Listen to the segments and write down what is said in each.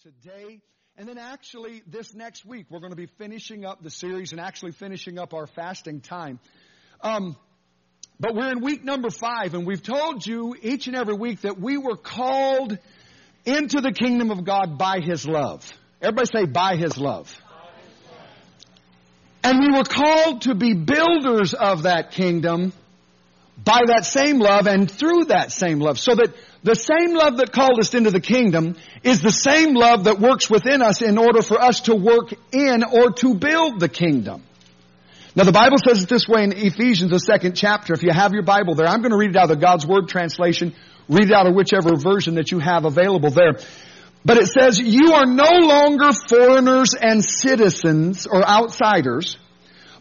today. And then actually this next week, we're going to be finishing up the series and actually finishing up our fasting time. Um, but we're in week number five and we've told you each and every week that we were called into the kingdom of God by His love. Everybody say by His love. And we were called to be builders of that kingdom by that same love and through that same love. So that the same love that called us into the kingdom is the same love that works within us in order for us to work in or to build the kingdom. Now the Bible says it this way in Ephesians, the second chapter. If you have your Bible there, I'm going to read it out of God's Word translation. Read it out of whichever version that you have available there. But it says, you are no longer foreigners and citizens or outsiders,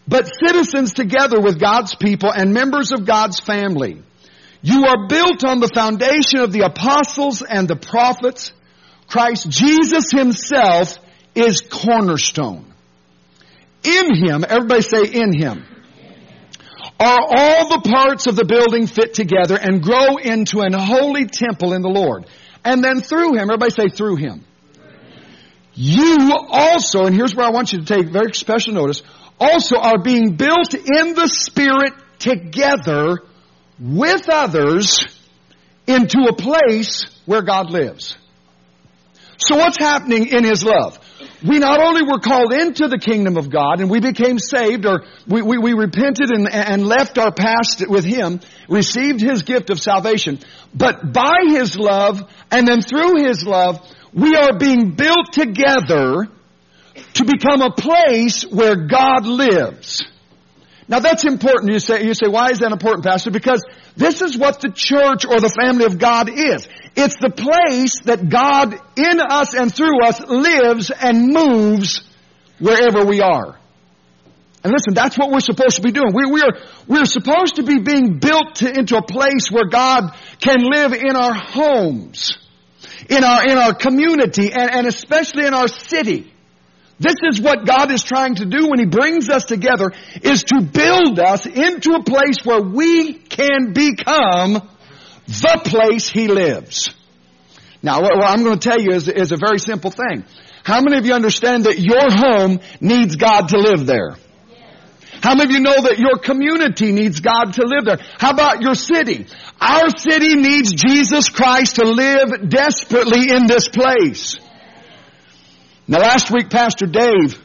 but citizens together with God's people and members of God's family. You are built on the foundation of the apostles and the prophets. Christ Jesus himself is cornerstone. In him, everybody say in him, are all the parts of the building fit together and grow into an holy temple in the Lord. And then through him, everybody say through him. You also, and here's where I want you to take very special notice, also are being built in the Spirit together with others into a place where God lives. So what's happening in His love? We not only were called into the kingdom of God and we became saved or we, we, we repented and, and left our past with Him, received His gift of salvation, but by His love and then through His love, we are being built together to become a place where God lives. Now that's important. You say, you say, why is that important, Pastor? Because this is what the church or the family of God is. It's the place that God in us and through us lives and moves wherever we are. And listen, that's what we're supposed to be doing. We, we are, we're supposed to be being built to, into a place where God can live in our homes, in our, in our community, and, and especially in our city. This is what God is trying to do when He brings us together, is to build us into a place where we can become the place He lives. Now, what I'm going to tell you is, is a very simple thing. How many of you understand that your home needs God to live there? How many of you know that your community needs God to live there? How about your city? Our city needs Jesus Christ to live desperately in this place. Now last week Pastor Dave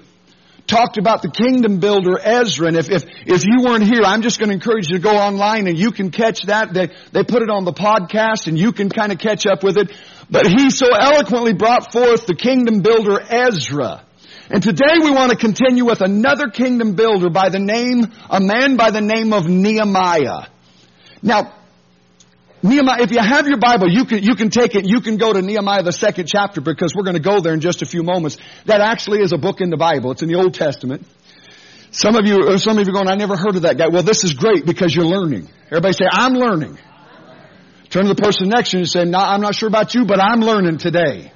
talked about the kingdom builder Ezra and if, if, if you weren't here, I'm just going to encourage you to go online and you can catch that. They, they put it on the podcast and you can kind of catch up with it. But he so eloquently brought forth the kingdom builder Ezra. And today we want to continue with another kingdom builder by the name, a man by the name of Nehemiah. Now, Nehemiah, if you have your Bible, you can, you can take it, you can go to Nehemiah the second chapter because we're going to go there in just a few moments. That actually is a book in the Bible. It's in the Old Testament. Some of you, some of you going, I never heard of that guy. Well, this is great because you're learning. Everybody say, I'm learning. Turn to the person next to you and say, I'm not sure about you, but I'm learning today.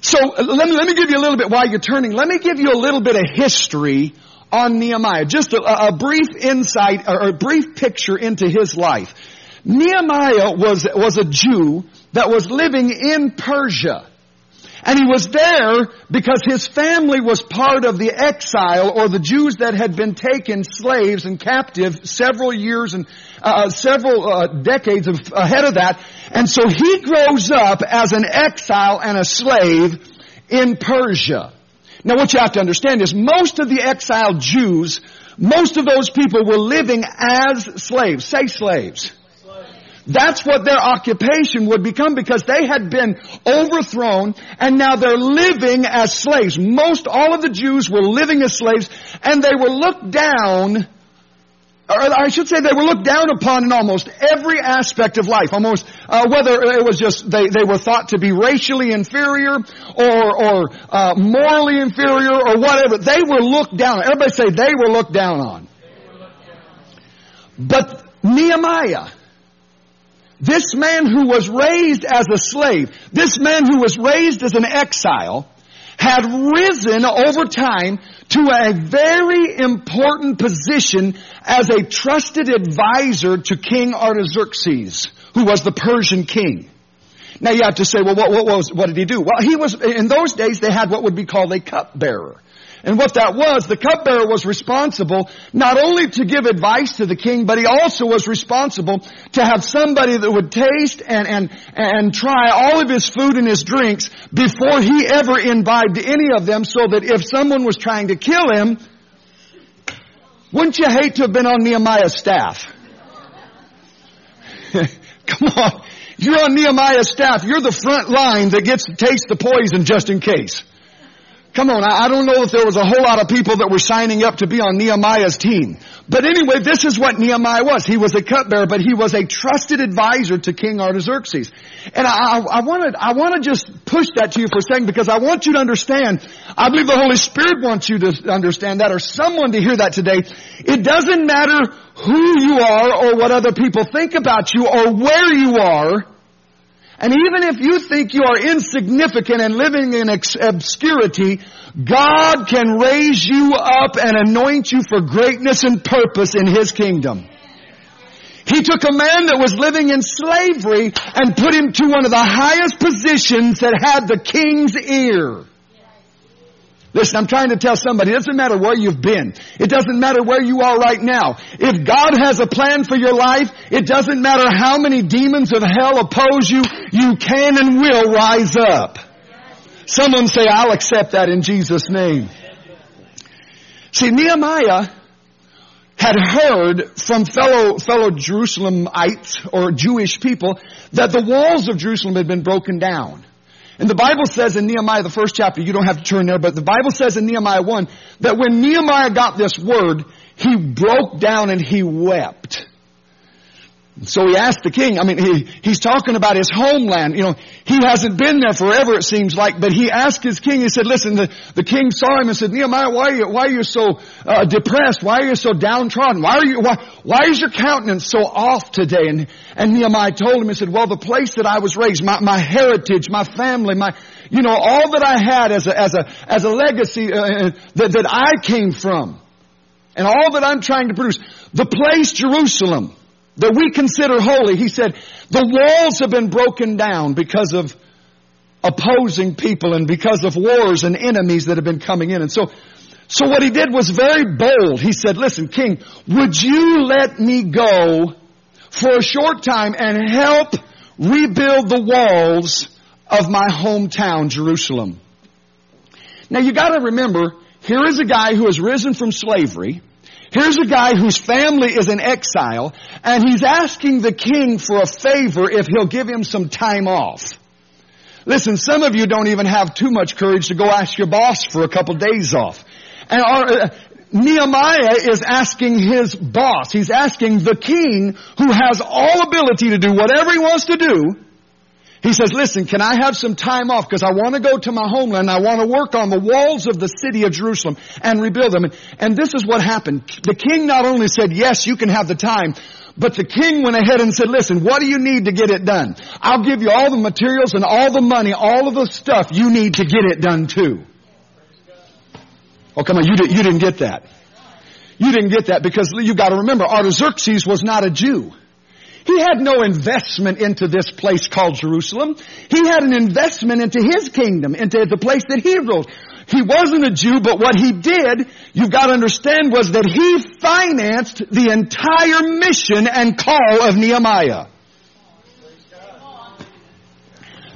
So let me, let me give you a little bit while you're turning. Let me give you a little bit of history on Nehemiah. Just a, a brief insight or a brief picture into his life. Nehemiah was, was a Jew that was living in Persia. And he was there because his family was part of the exile or the Jews that had been taken slaves and captive several years and uh, several uh, decades of, ahead of that. And so he grows up as an exile and a slave in Persia. Now what you have to understand is most of the exiled Jews, most of those people were living as slaves. Say slaves. That's what their occupation would become because they had been overthrown and now they're living as slaves. Most all of the Jews were living as slaves and they were looked down or I should say they were looked down upon in almost every aspect of life. Almost, uh, whether it was just they, they were thought to be racially inferior or or uh, morally inferior or whatever. They were looked down. Everybody say they were looked down on. But Nehemiah, this man who was raised as a slave, this man who was raised as an exile, had risen over time to a very important position as a trusted advisor to King Artaxerxes, who was the Persian king. Now you have to say, well, what, what was, what did he do? Well, he was, in those days they had what would be called a cupbearer. And what that was, the cupbearer was responsible not only to give advice to the king, but he also was responsible to have somebody that would taste and, and, and try all of his food and his drinks before he ever imbibed any of them so that if someone was trying to kill him, wouldn't you hate to have been on Nehemiah's staff? Come on. You're on Nehemiah's staff. You're the front line that gets to taste the poison just in case. Come on, I don't know if there was a whole lot of people that were signing up to be on Nehemiah's team. But anyway, this is what Nehemiah was. He was a cupbearer, but he was a trusted advisor to King Artaxerxes. And I, I, want to, I want to just push that to you for a second because I want you to understand, I believe the Holy Spirit wants you to understand that or someone to hear that today. It doesn't matter who you are or what other people think about you or where you are. And even if you think you are insignificant and living in obscurity, God can raise you up and anoint you for greatness and purpose in His kingdom. He took a man that was living in slavery and put him to one of the highest positions that had the king's ear. Listen, I'm trying to tell somebody, it doesn't matter where you've been. It doesn't matter where you are right now. If God has a plan for your life, it doesn't matter how many demons of hell oppose you, you can and will rise up. Someone say, I'll accept that in Jesus' name. See, Nehemiah had heard from fellow, fellow Jerusalemites or Jewish people that the walls of Jerusalem had been broken down. And the Bible says in Nehemiah, the first chapter, you don't have to turn there, but the Bible says in Nehemiah 1 that when Nehemiah got this word, he broke down and he wept. So he asked the king, I mean, he, he's talking about his homeland. You know, he hasn't been there forever, it seems like, but he asked his king, he said, listen, the, the king saw him and said, Nehemiah, why are you, why are you so uh, depressed? Why are you so downtrodden? Why are you, why, why is your countenance so off today? And, and Nehemiah told him, he said, well, the place that I was raised, my, my heritage, my family, my, you know, all that I had as a, as a, as a legacy uh, that, that I came from, and all that I'm trying to produce, the place Jerusalem, that we consider holy, he said, the walls have been broken down because of opposing people and because of wars and enemies that have been coming in. And so, so what he did was very bold. He said, listen, king, would you let me go for a short time and help rebuild the walls of my hometown, Jerusalem? Now you gotta remember, here is a guy who has risen from slavery. Here's a guy whose family is in exile, and he's asking the king for a favor if he'll give him some time off. Listen, some of you don't even have too much courage to go ask your boss for a couple days off. And our, uh, Nehemiah is asking his boss, he's asking the king who has all ability to do whatever he wants to do, he says, listen, can I have some time off? Because I want to go to my homeland. I want to work on the walls of the city of Jerusalem and rebuild them. And, and this is what happened. The king not only said, yes, you can have the time, but the king went ahead and said, listen, what do you need to get it done? I'll give you all the materials and all the money, all of the stuff you need to get it done too. Oh, come on, you, did, you didn't get that. You didn't get that because you gotta remember, Artaxerxes was not a Jew. He had no investment into this place called Jerusalem. He had an investment into his kingdom, into the place that he ruled. He wasn't a Jew, but what he did, you've got to understand, was that he financed the entire mission and call of Nehemiah.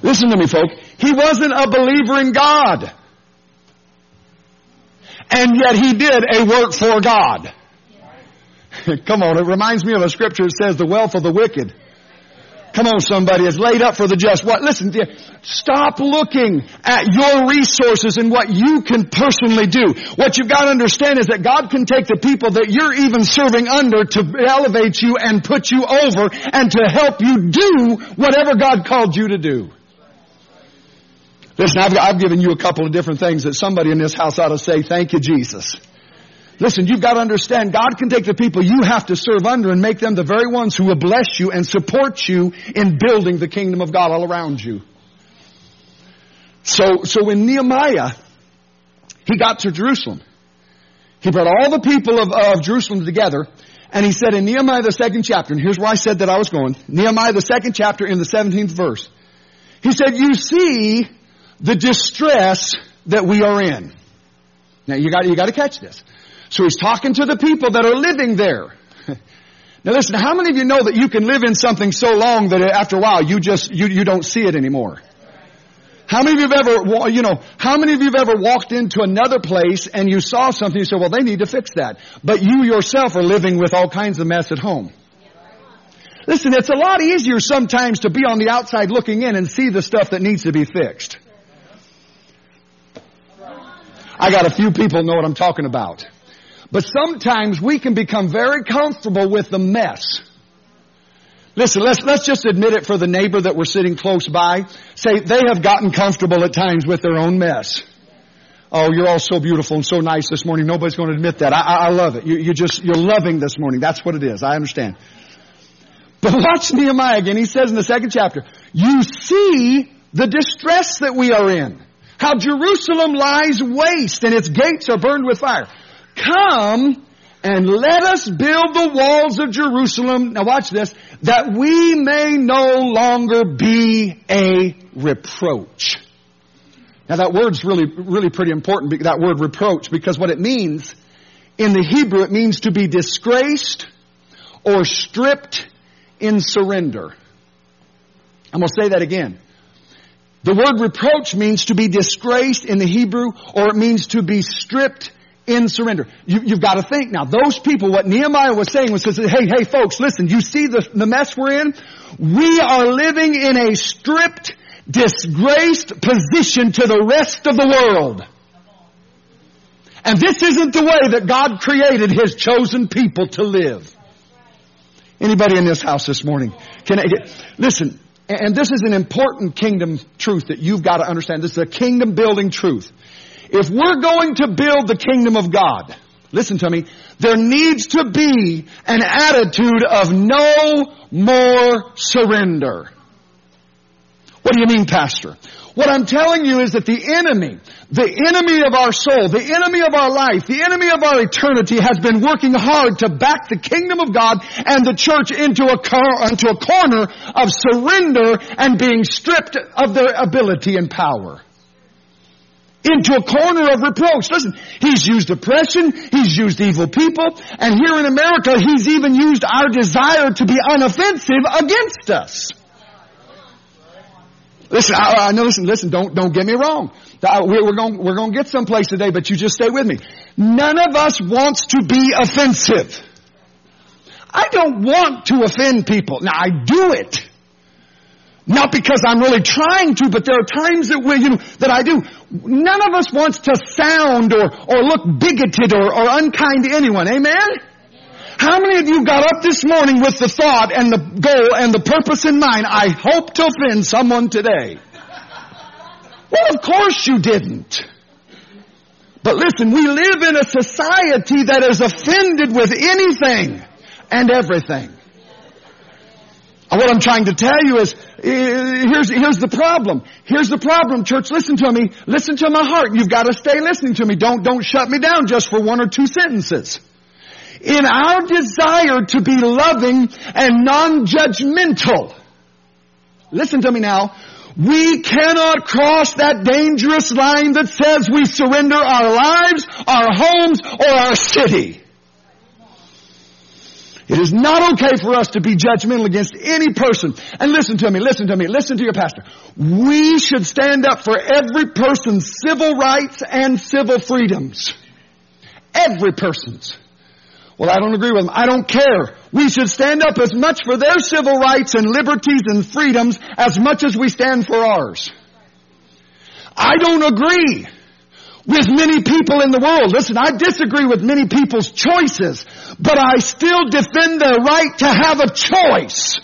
Listen to me, folks. He wasn't a believer in God. And yet he did a work for God. Come on, it reminds me of a scripture that says the wealth of the wicked. Come on somebody, it's laid up for the just. What? Listen, stop looking at your resources and what you can personally do. What you've got to understand is that God can take the people that you're even serving under to elevate you and put you over and to help you do whatever God called you to do. Listen, I've, I've given you a couple of different things that somebody in this house ought to say, thank you Jesus. Listen, you've got to understand God can take the people you have to serve under and make them the very ones who will bless you and support you in building the kingdom of God all around you. So, so when Nehemiah, he got to Jerusalem, he brought all the people of, of Jerusalem together and he said in Nehemiah the second chapter, and here's where I said that I was going, Nehemiah the second chapter in the 17th verse, He said, you see the distress that we are in. Now you got, you got to catch this. So he's talking to the people that are living there. now listen, how many of you know that you can live in something so long that after a while you just, you, you don't see it anymore? How many of you have ever, you know, how many of you have ever walked into another place and you saw something, you said, well, they need to fix that. But you yourself are living with all kinds of mess at home. Listen, it's a lot easier sometimes to be on the outside looking in and see the stuff that needs to be fixed. I got a few people know what I'm talking about. But sometimes we can become very comfortable with the mess. Listen, let's, let's just admit it for the neighbor that we're sitting close by. Say, they have gotten comfortable at times with their own mess. Oh, you're all so beautiful and so nice this morning. Nobody's going to admit that. I, I love it. You, you just, you're loving this morning. That's what it is. I understand. But watch Nehemiah again. He says in the second chapter, you see the distress that we are in. How Jerusalem lies waste and its gates are burned with fire. Come and let us build the walls of Jerusalem. Now watch this. That we may no longer be a reproach. Now that word's really, really pretty important, that word reproach, because what it means in the Hebrew, it means to be disgraced or stripped in surrender. I'm going to say that again. The word reproach means to be disgraced in the Hebrew, or it means to be stripped in surrender. You, have got to think now. Those people, what Nehemiah was saying was, hey, hey, folks, listen. You see the, the mess we're in. We are living in a stripped, disgraced position to the rest of the world. And this isn't the way that God created His chosen people to live. Anybody in this house this morning? Can I, get, listen, and this is an important kingdom truth that you've got to understand. This is a kingdom building truth. If we're going to build the kingdom of God, listen to me, there needs to be an attitude of no more surrender. What do you mean, Pastor? What I'm telling you is that the enemy, the enemy of our soul, the enemy of our life, the enemy of our eternity has been working hard to back the kingdom of God and the church into a, into a corner of surrender and being stripped of their ability and power into a corner of reproach. Listen, he's used oppression, he's used evil people, and here in America, he's even used our desire to be unoffensive against us. Listen, I, I know, listen, listen, don't, don't get me wrong. We're going, we're going to get someplace today, but you just stay with me. None of us wants to be offensive. I don't want to offend people. Now I do it. Not because I'm really trying to, but there are times that we, you know, that I do. None of us wants to sound or, or look bigoted or, or unkind to anyone. Amen? How many of you got up this morning with the thought and the goal and the purpose in mind, I hope to offend someone today? Well, of course you didn't. But listen, we live in a society that is offended with anything and everything. What I'm trying to tell you is, Eh, here's, here's the problem. Here's the problem, church. Listen to me. Listen to my heart. You've got to stay listening to me. Don't, don't shut me down just for one or two sentences. In our desire to be loving and non-judgmental, listen to me now, we cannot cross that dangerous line that says we surrender our lives, our homes, or our city. It is not okay for us to be judgmental against any person. And listen to me, listen to me, listen to your pastor. We should stand up for every person's civil rights and civil freedoms. Every person's. Well, I don't agree with them. I don't care. We should stand up as much for their civil rights and liberties and freedoms as much as we stand for ours. I don't agree with many people in the world. Listen, I disagree with many people's choices, but I still defend their right to have a choice.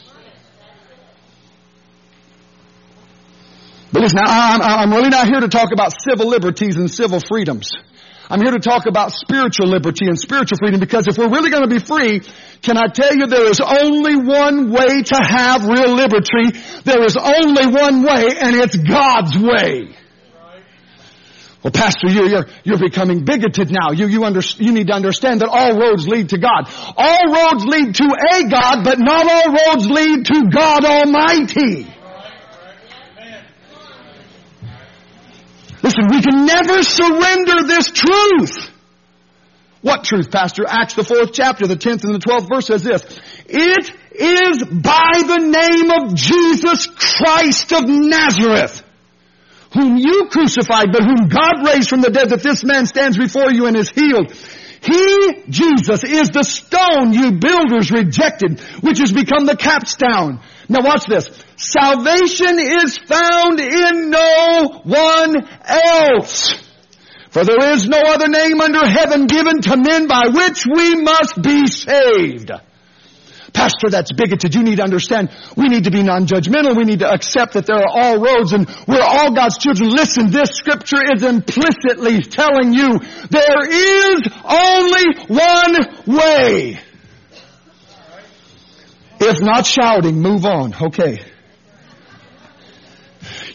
But listen, I'm, I'm really not here to talk about civil liberties and civil freedoms. I'm here to talk about spiritual liberty and spiritual freedom because if we're really going to be free, can I tell you there is only one way to have real liberty. There is only one way and it's God's way. Well, Pastor, you're, you're, you're becoming bigoted now. You, you, under, you need to understand that all roads lead to God. All roads lead to a God, but not all roads lead to God Almighty. Listen, we can never surrender this truth. What truth, Pastor? Acts the fourth chapter, the tenth and the twelfth verse says this. It is by the name of Jesus Christ of Nazareth, whom you crucified, but whom God raised from the dead, that this man stands before you and is healed. He, Jesus, is the stone you builders rejected, which has become the capstone. Now watch this. Salvation is found in no one else. For there is no other name under heaven given to men by which we must be saved. Pastor, that's bigoted. You need to understand. We need to be non-judgmental. We need to accept that there are all roads and we're all God's children. Listen, this scripture is implicitly telling you there is only one way. If not shouting, move on. Okay.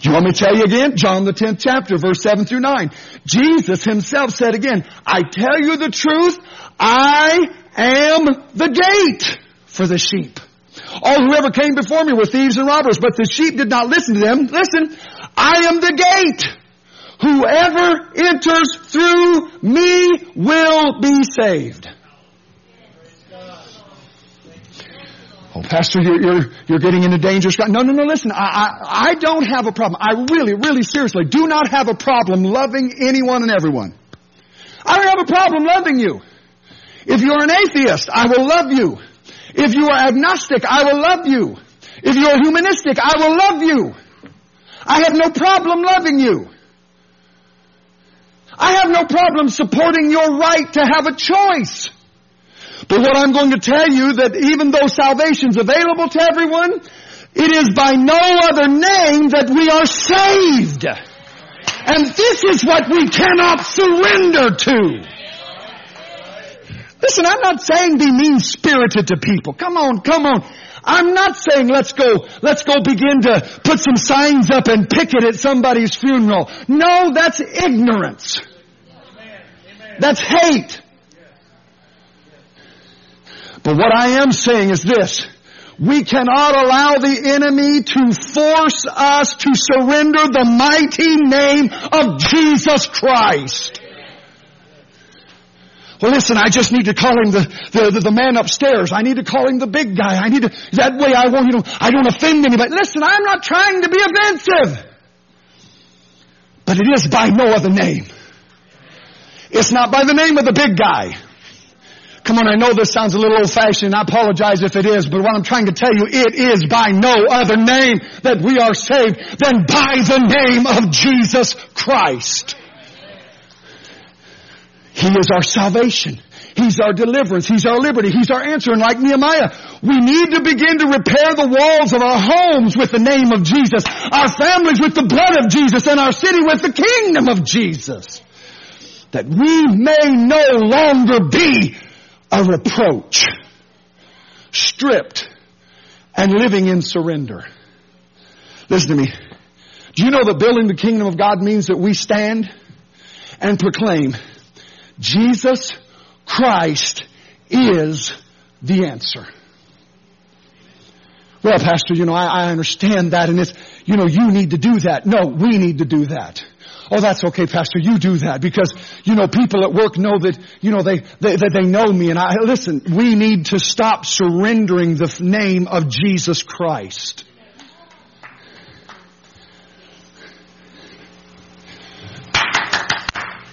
You want me to tell you again? John the 10th chapter, verse 7 through 9. Jesus himself said again, I tell you the truth, I am the gate for the sheep. All who ever came before me were thieves and robbers, but the sheep did not listen to them. Listen, I am the gate. Whoever enters through me will be saved. Oh, Pastor, you're, you're, you're getting into dangerous ground. No, no, no, listen, I, I, I don't have a problem. I really, really seriously do not have a problem loving anyone and everyone. I don't have a problem loving you. If you're an atheist, I will love you. If you are agnostic, I will love you. If you are humanistic, I will love you. I have no problem loving you. I have no problem supporting your right to have a choice. But what I'm going to tell you that even though salvation's available to everyone, it is by no other name that we are saved. And this is what we cannot surrender to. Listen, I'm not saying be mean spirited to people. Come on, come on. I'm not saying let's go, let's go begin to put some signs up and picket at somebody's funeral. No, that's ignorance. That's hate. But what I am saying is this. We cannot allow the enemy to force us to surrender the mighty name of Jesus Christ. Well, listen, I just need to call him the, the, the, the, man upstairs. I need to call him the big guy. I need to, that way I won't, you know, I don't offend anybody. Listen, I'm not trying to be offensive. But it is by no other name. It's not by the name of the big guy. Come on, I know this sounds a little old fashioned. I apologize if it is, but what I'm trying to tell you, it is by no other name that we are saved than by the name of Jesus Christ. He is our salvation. He's our deliverance. He's our liberty. He's our answer. And like Nehemiah, we need to begin to repair the walls of our homes with the name of Jesus, our families with the blood of Jesus, and our city with the kingdom of Jesus. That we may no longer be a reproach, stripped, and living in surrender. Listen to me. Do you know that building the kingdom of God means that we stand and proclaim Jesus Christ is the answer. Well, Pastor, you know, I, I, understand that and it's, you know, you need to do that. No, we need to do that. Oh, that's okay, Pastor, you do that because, you know, people at work know that, you know, they, they, they know me and I, listen, we need to stop surrendering the name of Jesus Christ.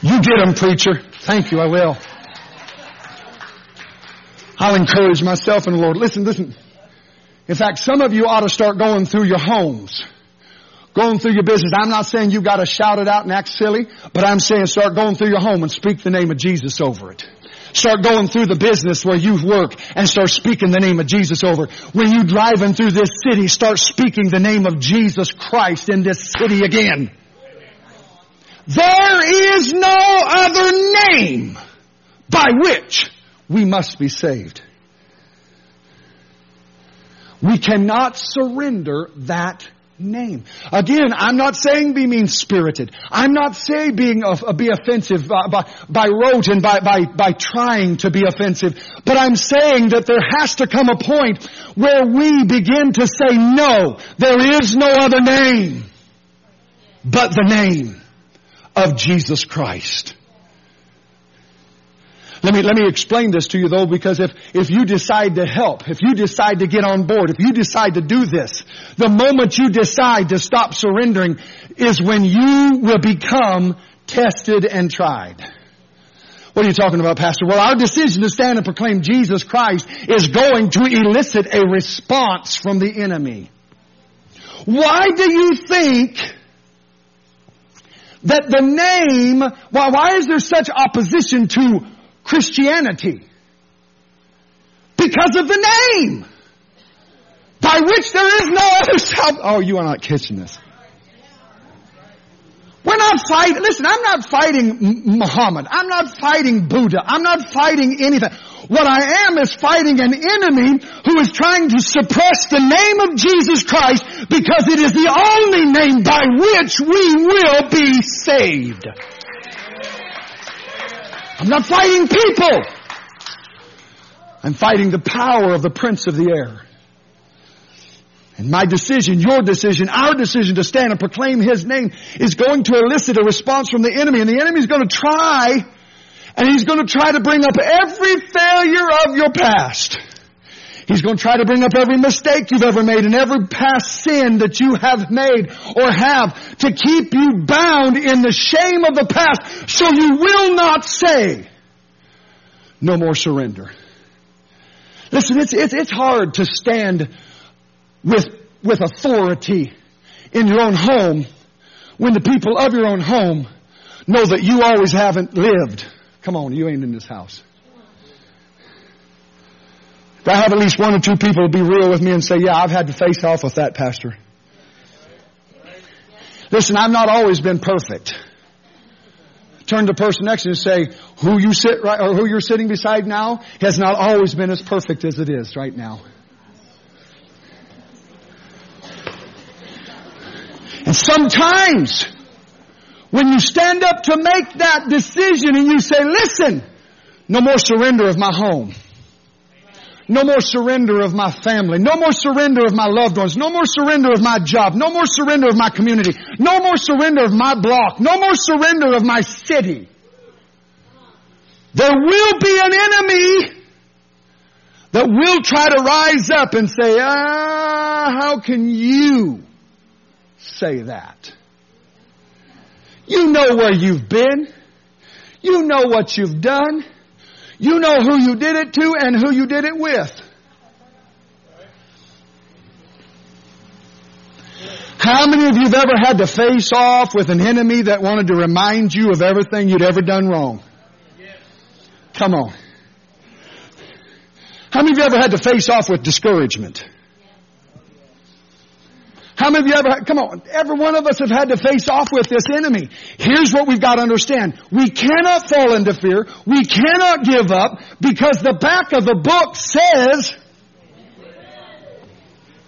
You get them, preacher. Thank you, I will. I'll encourage myself in the Lord. Listen, listen. In fact, some of you ought to start going through your homes. Going through your business. I'm not saying you gotta shout it out and act silly, but I'm saying start going through your home and speak the name of Jesus over it. Start going through the business where you work and start speaking the name of Jesus over. When you driving through this city, start speaking the name of Jesus Christ in this city again. There is no other name by which we must be saved. We cannot surrender that name. Again, I'm not saying be mean spirited. I'm not saying being uh, be offensive by, by, by rote and by, by, by trying to be offensive. But I'm saying that there has to come a point where we begin to say no, there is no other name but the name of Jesus Christ. Let me, let me explain this to you though, because if, if you decide to help, if you decide to get on board, if you decide to do this, the moment you decide to stop surrendering is when you will become tested and tried. What are you talking about, Pastor? Well, our decision to stand and proclaim Jesus Christ is going to elicit a response from the enemy. Why do you think that the name, why, why is there such opposition to Christianity? Because of the name. By which there is no other salvation. Oh, you are not catching this. We're not fighting, listen, I'm not fighting Muhammad. I'm not fighting Buddha. I'm not fighting anything. What I am is fighting an enemy who is trying to suppress the name of Jesus Christ because it is the only name by which we will be saved. I'm not fighting people. I'm fighting the power of the prince of the air. And my decision, your decision, our decision to stand and proclaim His name is going to elicit a response from the enemy. And the enemy is going to try, and he's going to try to bring up every failure of your past. He's going to try to bring up every mistake you've ever made and every past sin that you have made or have to keep you bound in the shame of the past so you will not say, no more surrender. Listen, it's, it's, it's hard to stand with, with authority in your own home when the people of your own home know that you always haven't lived. Come on, you ain't in this house. If I have at least one or two people be real with me and say, yeah, I've had to face off with that, Pastor. Listen, I've not always been perfect. Turn to the person next to you and say, who you sit right, or who you're sitting beside now has not always been as perfect as it is right now. And sometimes, when you stand up to make that decision and you say, listen, no more surrender of my home. No more surrender of my family. No more surrender of my loved ones. No more surrender of my job. No more surrender of my community. No more surrender of my block. No more surrender of my city. There will be an enemy that will try to rise up and say, ah, how can you say that? You know where you've been. You know what you've done. You know who you did it to and who you did it with. How many of you have ever had to face off with an enemy that wanted to remind you of everything you'd ever done wrong? Come on. How many of you ever had to face off with discouragement? How many of you ever, come on, every one of us have had to face off with this enemy. Here's what we've got to understand. We cannot fall into fear. We cannot give up because the back of the book says,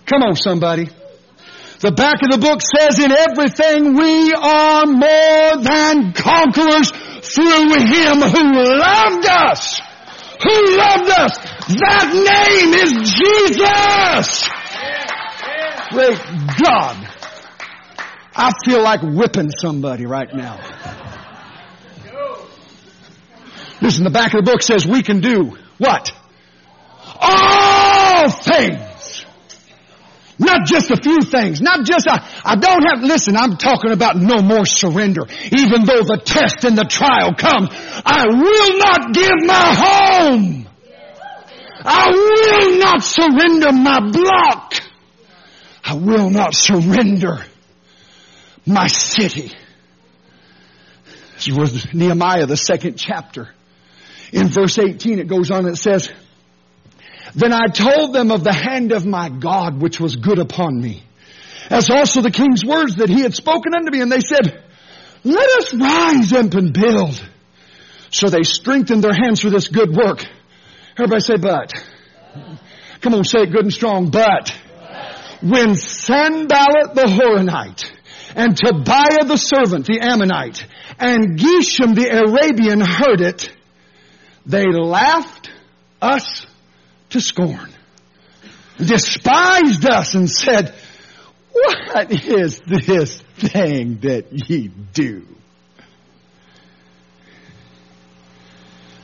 come on somebody. The back of the book says in everything we are more than conquerors through Him who loved us. Who loved us. That name is Jesus. Great God. I feel like whipping somebody right now. Listen, the back of the book says we can do what? All things. Not just a few things. Not just, I, I don't have, listen, I'm talking about no more surrender. Even though the test and the trial comes, I will not give my home. I will not surrender my block. I will not surrender my city. This was Nehemiah, the second chapter. In verse 18 it goes on it says, Then I told them of the hand of my God which was good upon me, as also the king's words that he had spoken unto me, and they said, Let us rise up and build. So they strengthened their hands for this good work. Everybody say but. Come on, say it good and strong, but when Sanballat the Horonite and Tobiah the servant, the Ammonite, and Geshem the Arabian heard it, they laughed us to scorn, despised us and said, what is this thing that ye do?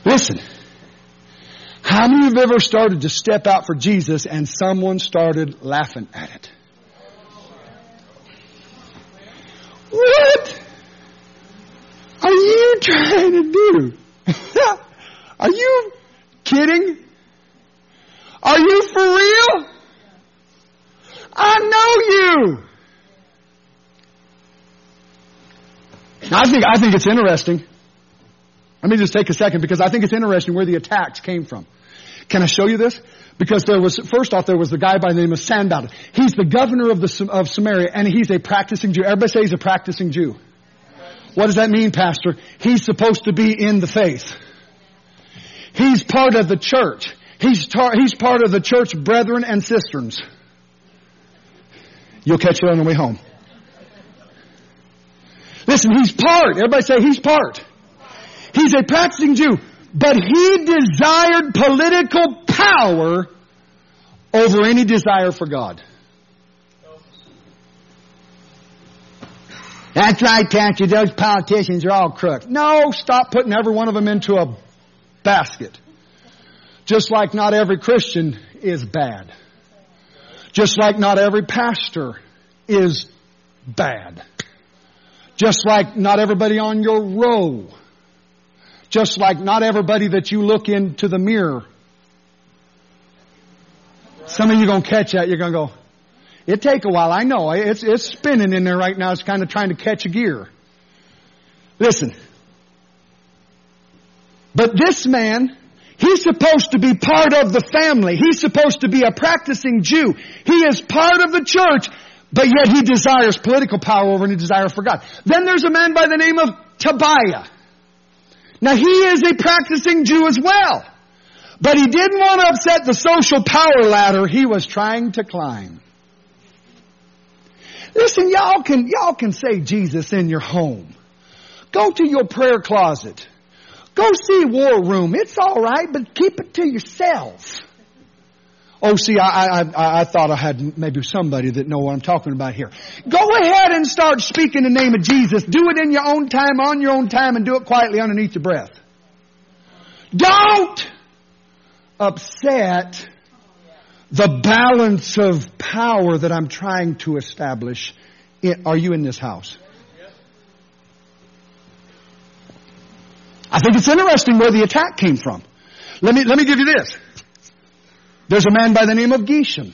Listen. How many of you have ever started to step out for Jesus and someone started laughing at it? What are you trying to do? are you kidding? Are you for real? I know you. Now, I think, I think it's interesting. Let me just take a second because I think it's interesting where the attacks came from. Can I show you this? Because there was, first off, there was the guy by the name of Sanballat. He's the governor of, the, of Samaria and he's a practicing Jew. Everybody say he's a practicing Jew. What does that mean, Pastor? He's supposed to be in the faith. He's part of the church. He's, tar- he's part of the church brethren and cisterns. You'll catch it on the way home. Listen, he's part. Everybody say he's part. He's a practicing Jew, but he desired political power over any desire for God. That's right, Pastor. Those politicians are all crooks. No, stop putting every one of them into a basket. Just like not every Christian is bad. Just like not every pastor is bad. Just like not everybody on your row. Just like not everybody that you look into the mirror. Some of you gonna catch that, you're gonna go, it take a while, I know. It's, it's spinning in there right now. It's kind of trying to catch a gear. Listen. But this man, he's supposed to be part of the family. He's supposed to be a practicing Jew. He is part of the church but yet he desires political power over any desire for God. Then there's a man by the name of Tobiah. Now he is a practicing Jew as well. But he didn't want to upset the social power ladder he was trying to climb. Listen, y'all can, y'all can say Jesus in your home. Go to your prayer closet. Go see War Room. It's alright, but keep it to yourself. Oh, see, I, I, I thought I had maybe somebody that know what I'm talking about here. Go ahead and start speaking the name of Jesus. Do it in your own time, on your own time, and do it quietly underneath your breath. Don't upset the balance of power that I'm trying to establish. Are you in this house? I think it's interesting where the attack came from. Let me, let me give you this. There's a man by the name of Geshem.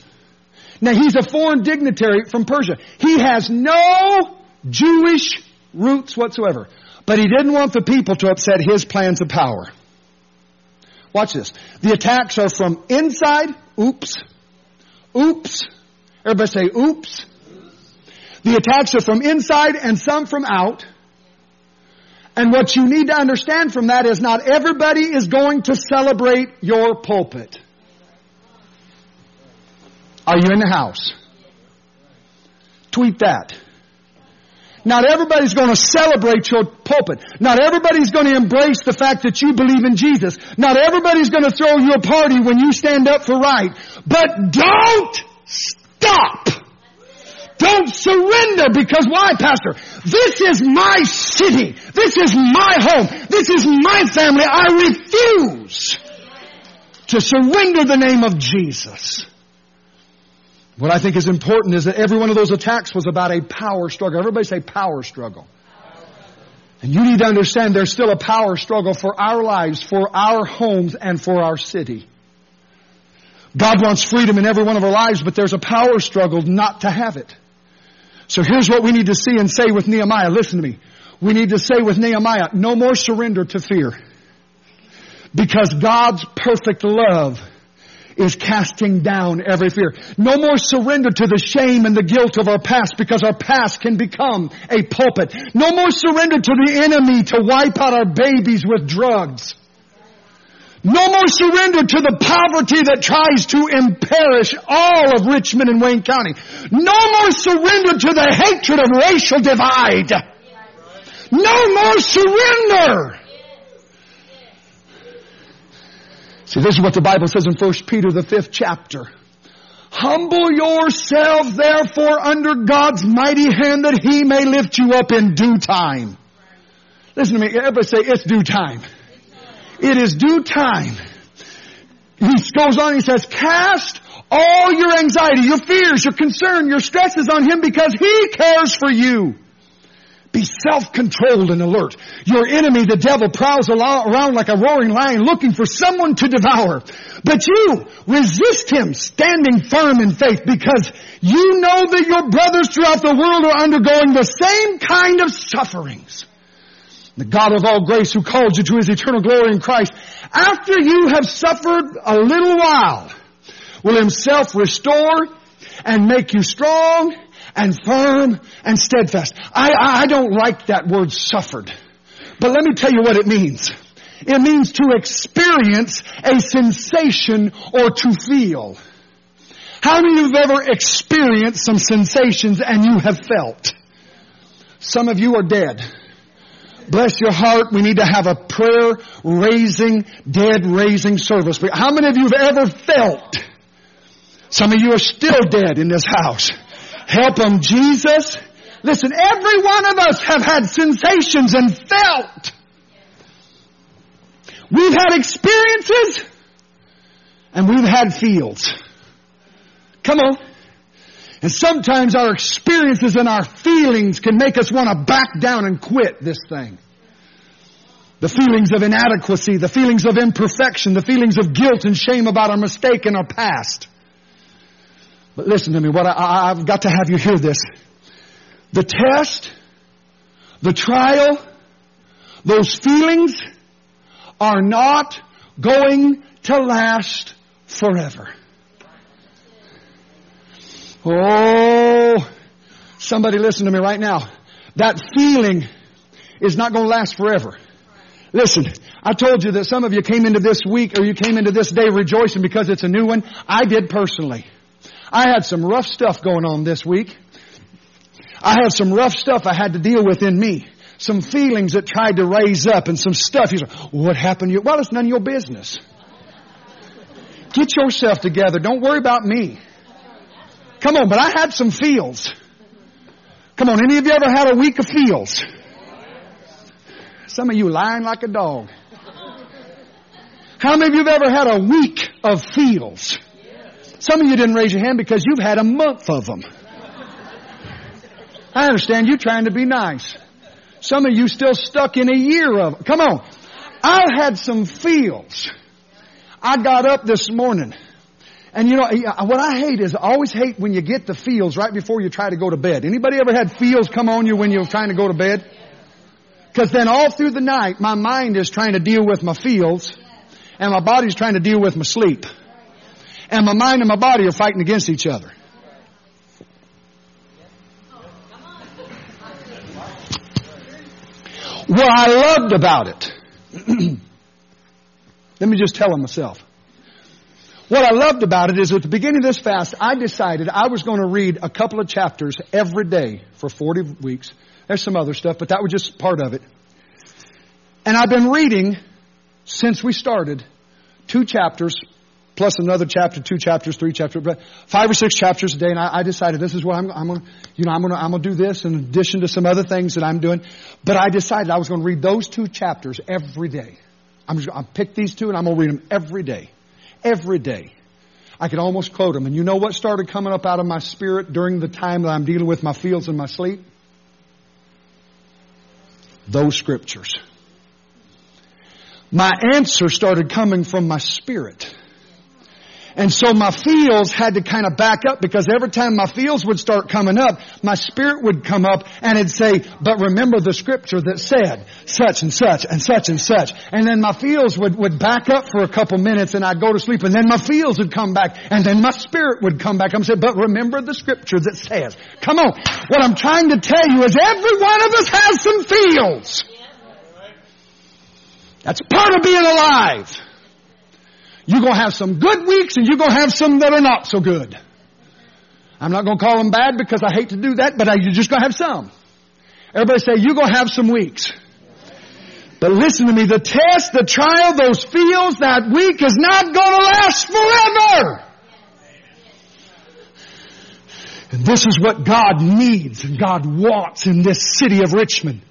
Now he's a foreign dignitary from Persia. He has no Jewish roots whatsoever. But he didn't want the people to upset his plans of power. Watch this. The attacks are from inside. Oops. Oops. Everybody say oops. The attacks are from inside and some from out. And what you need to understand from that is not everybody is going to celebrate your pulpit. Are you in the house? Tweet that. Not everybody's going to celebrate your pulpit. Not everybody's going to embrace the fact that you believe in Jesus. Not everybody's going to throw you a party when you stand up for right. But don't stop. Don't surrender because why, Pastor? This is my city. This is my home. This is my family. I refuse to surrender the name of Jesus. What I think is important is that every one of those attacks was about a power struggle. Everybody say power struggle. And you need to understand there's still a power struggle for our lives, for our homes, and for our city. God wants freedom in every one of our lives, but there's a power struggle not to have it. So here's what we need to see and say with Nehemiah. Listen to me. We need to say with Nehemiah, no more surrender to fear. Because God's perfect love is casting down every fear. No more surrender to the shame and the guilt of our past because our past can become a pulpit. No more surrender to the enemy to wipe out our babies with drugs. No more surrender to the poverty that tries to imperish all of Richmond and Wayne County. No more surrender to the hatred of racial divide. No more surrender. See, this is what the Bible says in 1 Peter, the fifth chapter. Humble yourself therefore under God's mighty hand that He may lift you up in due time. Listen to me. Everybody say, it's due time. it is due time. He goes on, he says, cast all your anxiety, your fears, your concern, your stresses on Him because He cares for you. Be self-controlled and alert. Your enemy, the devil, prowls around like a roaring lion looking for someone to devour. But you resist him standing firm in faith because you know that your brothers throughout the world are undergoing the same kind of sufferings. The God of all grace who called you to his eternal glory in Christ, after you have suffered a little while, will himself restore and make you strong and firm and steadfast. I, I don't like that word suffered. But let me tell you what it means. It means to experience a sensation or to feel. How many of you have ever experienced some sensations and you have felt? Some of you are dead. Bless your heart. We need to have a prayer raising, dead raising service. How many of you have ever felt? Some of you are still dead in this house. Help them, Jesus. Listen, every one of us have had sensations and felt. We've had experiences and we've had feels. Come on. And sometimes our experiences and our feelings can make us want to back down and quit this thing. The feelings of inadequacy, the feelings of imperfection, the feelings of guilt and shame about our mistake in our past. But listen to me, what I, I've got to have you hear this. The test, the trial, those feelings are not going to last forever. Oh, somebody listen to me right now. That feeling is not going to last forever. Listen, I told you that some of you came into this week or you came into this day rejoicing because it's a new one. I did personally. I had some rough stuff going on this week. I had some rough stuff I had to deal with in me. Some feelings that tried to raise up and some stuff. You say, what happened to you? Well, it's none of your business. Get yourself together. Don't worry about me. Come on, but I had some feels. Come on, any of you ever had a week of feels? Some of you lying like a dog. How many of you have ever had a week of feels? Some of you didn't raise your hand because you've had a month of them. I understand you trying to be nice. Some of you still stuck in a year of. Come on. I had some feels. I got up this morning. And you know, what I hate is I always hate when you get the feels right before you try to go to bed. Anybody ever had feels come on you when you're trying to go to bed? Cause then all through the night, my mind is trying to deal with my feels and my body's trying to deal with my sleep and my mind and my body are fighting against each other. What I loved about it, let me just tell them myself. What I loved about it is at the beginning of this fast, I decided I was going to read a couple of chapters every day for 40 weeks. There's some other stuff, but that was just part of it. And I've been reading since we started two chapters plus another chapter, two chapters, three chapters, five or six chapters a day. And I, I decided this is what I'm, I'm going to, you know, I'm going to, I'm to do this in addition to some other things that I'm doing. But I decided I was going to read those two chapters every day. I'm just, I'll pick these two and I'm going to read them every day. Every day. I could almost quote them. And you know what started coming up out of my spirit during the time that I'm dealing with my feels and my sleep? Those scriptures. My answer started coming from my spirit. And so my feels had to kind of back up because every time my feels would start coming up, my spirit would come up and it'd say, but remember the scripture that said such and such and such and such. And then my feels would, would back up for a couple minutes and I'd go to sleep and then my feels would come back and then my spirit would come back. I'm saying, but remember the scripture that says, come on. What I'm trying to tell you is every one of us has some feels. That's part of being alive. You're going to have some good weeks and you're going to have some that are not so good. I'm not going to call them bad because I hate to do that, but you're just going to have some. Everybody say, you're going to have some weeks. But listen to me, the test, the trial, those feels, that week is not going to last forever. And this is what God needs and God wants in this city of Richmond.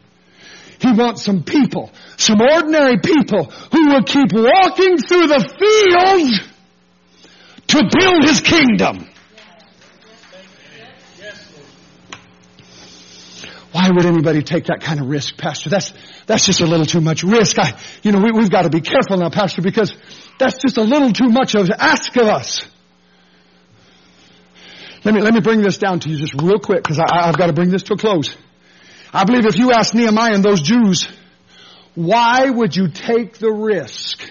He wants some people, some ordinary people who will keep walking through the fields to build His kingdom. Why would anybody take that kind of risk, Pastor? That's, that's just a little too much risk. I, you know, we, we've got to be careful now, Pastor, because that's just a little too much of ask of us. Let me, let me bring this down to you just real quick, because I've got to bring this to a close. I believe if you ask Nehemiah and those Jews, why would you take the risk?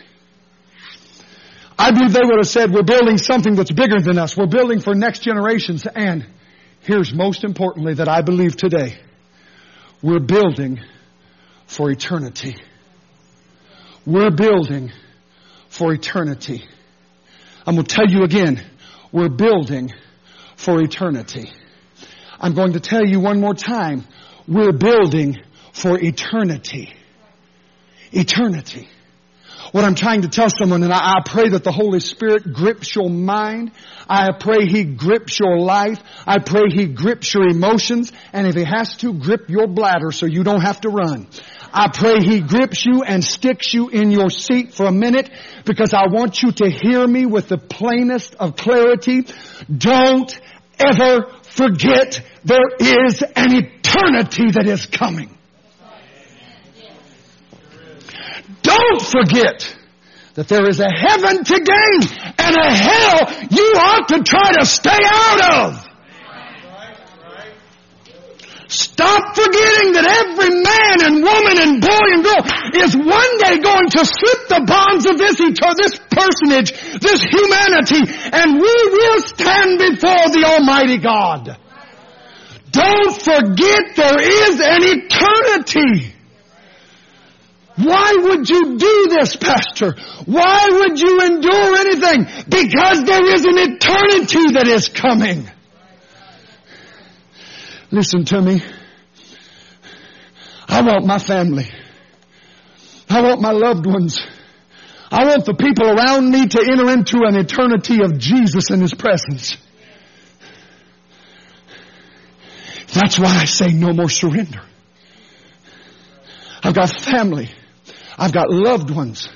I believe they would have said, we're building something that's bigger than us. We're building for next generations. And here's most importantly that I believe today. We're building for eternity. We're building for eternity. I'm going to tell you again, we're building for eternity. I'm going to tell you one more time, we're building for eternity. Eternity. What I'm trying to tell someone, and I, I, pray that the Holy Spirit grips your mind. I pray He grips your life. I pray He grips your emotions. And if He has to, grip your bladder so you don't have to run. I pray He grips you and sticks you in your seat for a minute because I want you to hear me with the plainest of clarity. Don't ever forget there is an eternity that is coming. Don't forget that there is a heaven to gain and a hell you ought to try to stay out of. Stop forgetting that every man and woman and boy and girl is one day going to slip the bonds of this this personage, this humanity, and we will stand before the Almighty God. Don't forget there is an eternity. Why would you do this, Pastor? Why would you endure anything? Because there is an eternity that is coming. Listen to me. I want my family. I want my loved ones. I want the people around me to enter into an eternity of Jesus in His presence. That's why I say no more surrender. I've got family. I've got loved ones.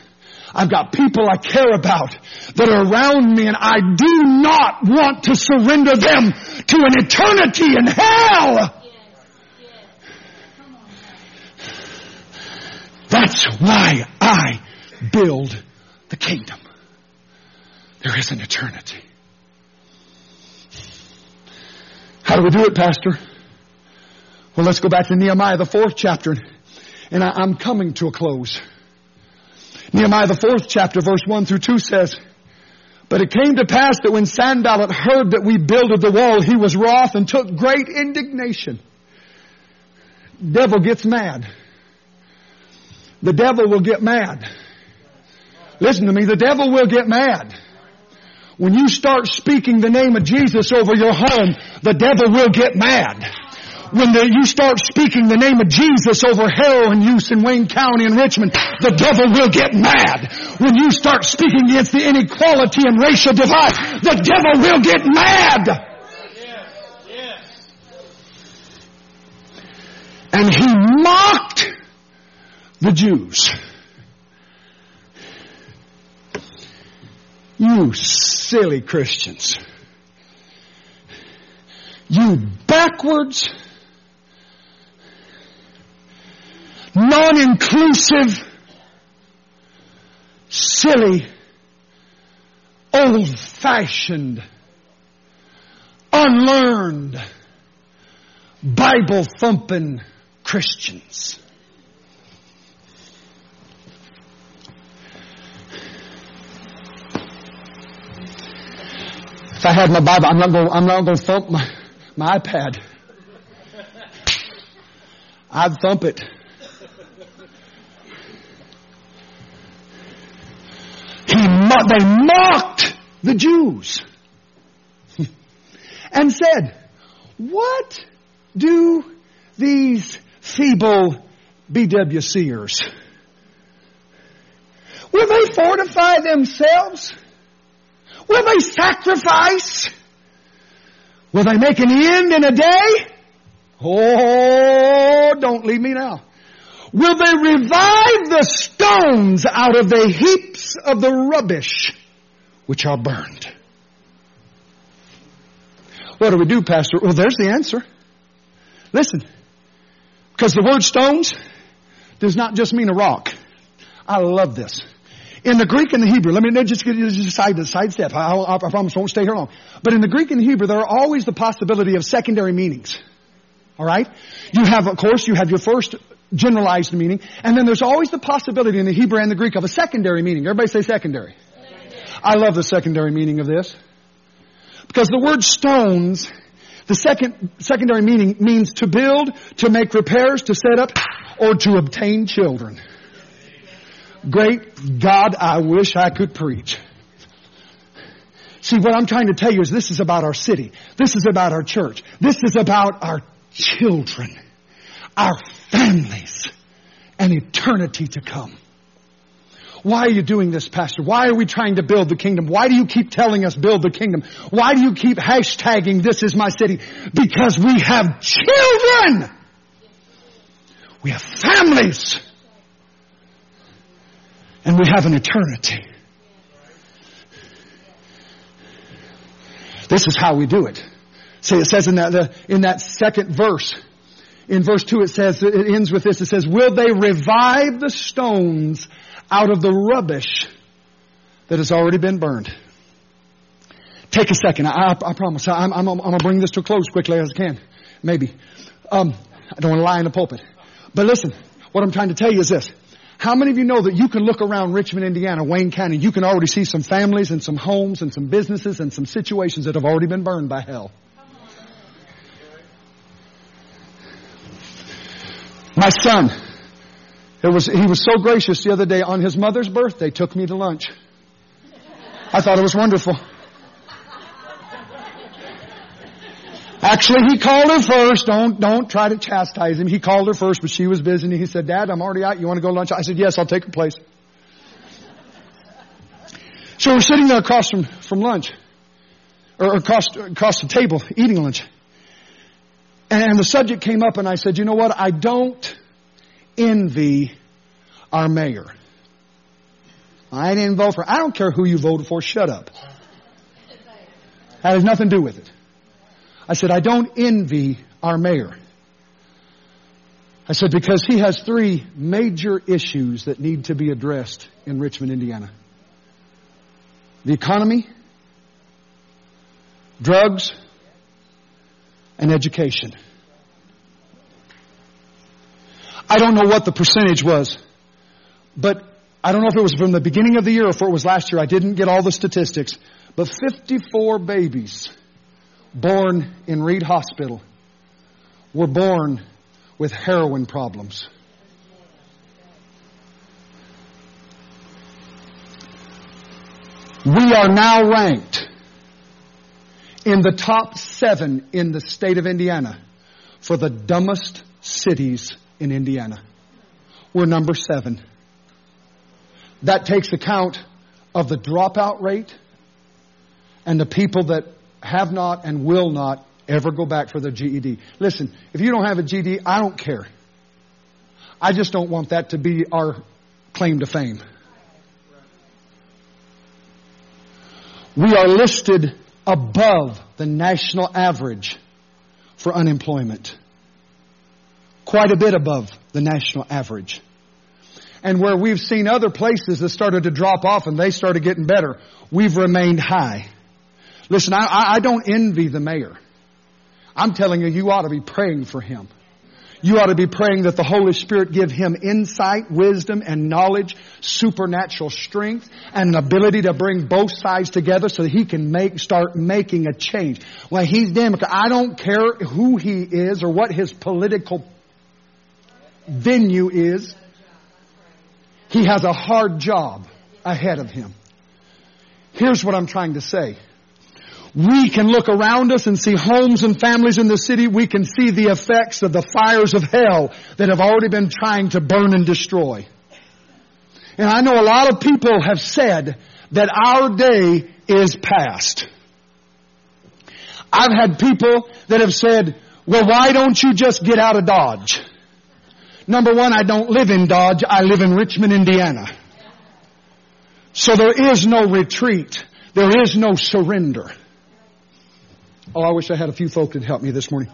I've got people I care about that are around me and I do not want to surrender them to an eternity in hell. That's why I build the kingdom. There is an eternity. How do we do it, Pastor? Well, let's go back to Nehemiah, the fourth chapter, and I, am coming to a close. Nehemiah, the fourth chapter, verse 1 through 2 says, But it came to pass that when Sanballat heard that we builded the wall, he was wroth and took great indignation. Devil gets mad. The devil will get mad. Listen to me, the devil will get mad. When you start speaking the name of Jesus over your home, the devil will get mad when the, you start speaking the name of Jesus over heroin use in Wayne County and Richmond, the devil will get mad. When you start speaking against the inequality and racial divide, the devil will get mad. And he mocked the Jews. You silly Christians. You backwards, non-inclusive, silly, old-fashioned, unlearned, Bible-thumping Christians. If I had my Bible, I'm not going, I'm not going to thump my, my iPad. I'd thump it. They mocked the Jews and said, what do these feeble BWCers? Will they fortify themselves? Will they sacrifice? Will they make an end in a day? Oh, don't leave me now. Will they revive the stones out of the heaps of the rubbish which are burned? What do we do, Pastor? Well, there's the answer. Listen, because the word stones does not just mean a rock. I love this. In the Greek and the Hebrew, let me just get you a side, side step. I, I, I promise I won't stay here long. But in the Greek and the Hebrew, there are always the possibility of secondary meanings. Alright? You have, of course, you have your first generalized meaning, and then there's always the possibility in the Hebrew and the Greek of a secondary meaning. Everybody say secondary. secondary. I love the secondary meaning of this. Because the word stones, the second, secondary meaning means to build, to make repairs, to set up, or to obtain children. Great God, I wish I could preach. See, what I'm trying to tell you is this is about our city. This is about our church. This is about our children, our families, and eternity to come. Why are you doing this, Pastor? Why are we trying to build the kingdom? Why do you keep telling us build the kingdom? Why do you keep hashtagging this is my city? Because we have children! We have families! And we have an eternity. This is how we do it. See, it says in that, in that second verse, in verse 2 it says, it ends with this, it says, will they revive the stones out of the rubbish that has already been burned? Take a second. I, I, I promise. I'm, I'm, I'm going to bring this to a close quickly as I can. Maybe. Um, I don't want to lie in the pulpit. But listen, what I'm trying to tell you is this. How many of you know that you can look around Richmond, Indiana, Wayne County, you can already see some families and some homes and some businesses and some situations that have already been burned by hell? My son, it was, he was so gracious the other day on his mother's birthday, took me to lunch. I thought it was wonderful. Actually, he called her first. Don't, don't try to chastise him. He called her first, but she was busy and he said, Dad, I'm already out. You want to go to lunch? I said, yes, I'll take your place. So we're sitting there across from, from lunch, or across, across the table, eating lunch. And the subject came up and I said, you know what? I don't envy our mayor. I didn't vote for, I don't care who you voted for, shut up. That has nothing to do with it. I said, I don't envy our mayor. I said, because he has three major issues that need to be addressed in Richmond, Indiana. The economy, drugs, and education. I don't know what the percentage was, but I don't know if it was from the beginning of the year or if it was last year. I didn't get all the statistics, but 54 babies born in Reid Hospital were born with heroin problems. We are now ranked in the top seven in the state of Indiana for the dumbest cities in Indiana. We're number seven. That takes account of the dropout rate and the people that have not and will not ever go back for their GED. Listen, if you don't have a GED, I don't care. I just don't want that to be our claim to fame. We are listed above the national average for unemployment. Quite a bit above the national average. And where we've seen other places that started to drop off and they started getting better, we've remained high. Listen, I, I don't envy the mayor. I'm telling you, you ought to be praying for him. You ought to be praying that the Holy Spirit give him insight, wisdom, and knowledge, supernatural strength, and an ability to bring both sides together so that he can make, start making a change. When he's Democrat, I don't care who he is or what his political venue is. He has a hard job ahead of him. Here's what I'm trying to say. We can look around us and see homes and families in the city. We can see the effects of the fires of hell that have already been trying to burn and destroy. And I know a lot of people have said that our day is past. I've had people that have said, well, why don't you just get out of Dodge? Number one, I don't live in Dodge. I live in Richmond, Indiana. So there is no retreat. There is no surrender. Oh, I wish I had a few folk to help me this morning.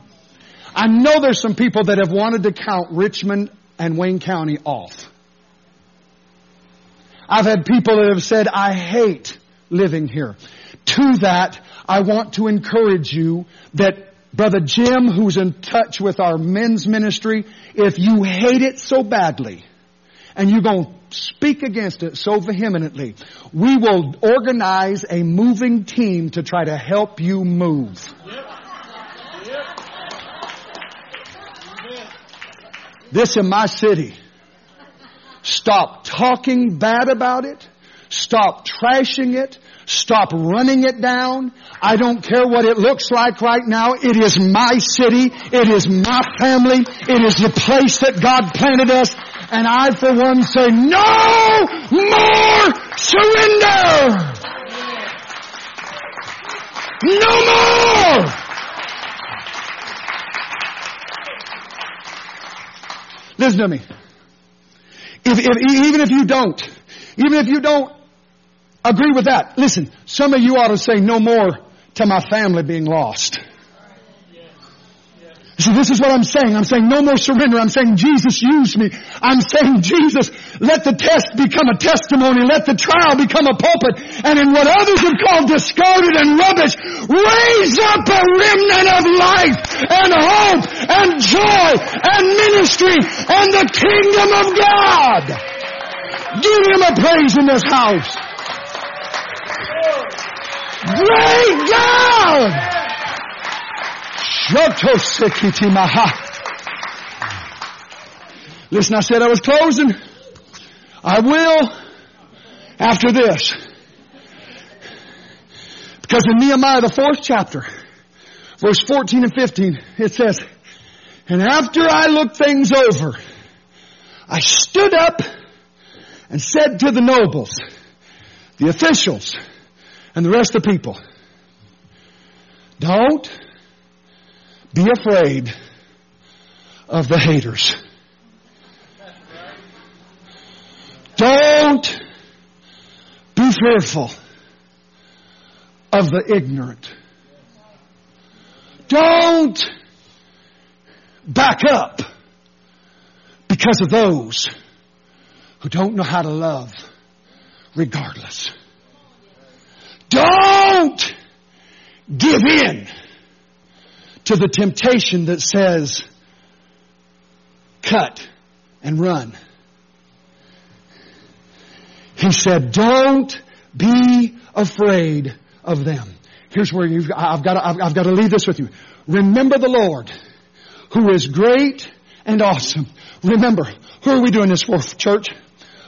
I know there's some people that have wanted to count Richmond and Wayne County off. I've had people that have said, I hate living here. To that, I want to encourage you that Brother Jim, who's in touch with our men's ministry, if you hate it so badly, and you're going to speak against it so vehemently, we will organize a moving team to try to help you move. This in my city. Stop talking bad about it. Stop trashing it. Stop running it down. I don't care what it looks like right now. It is my city. It is my family. It is the place that God planted us. And I for one say, no more surrender! No more! Listen to me. If, if, even if you don't, even if you don't agree with that, listen, some of you ought to say no more to my family being lost. See, this is what I'm saying. I'm saying no more surrender. I'm saying Jesus use me. I'm saying Jesus, let the test become a testimony. Let the trial become a pulpit. And in what others have called discarded and rubbish, raise up a remnant of life and hope and joy and ministry and the kingdom of God. Give him a praise in this house. Great God! Listen, I said I was closing. I will after this. Because in Nehemiah, the fourth chapter, verse 14 and 15, it says, And after I looked things over, I stood up and said to the nobles, the officials, and the rest of the people, Don't be afraid of the haters. Don't be fearful of the ignorant. Don't back up because of those who don't know how to love regardless. Don't give in to the temptation that says, cut and run. He said, don't be afraid of them. Here's where you've, I've got to, I've, I've got to leave this with you. Remember the Lord, who is great and awesome. Remember, who are we doing this for, church?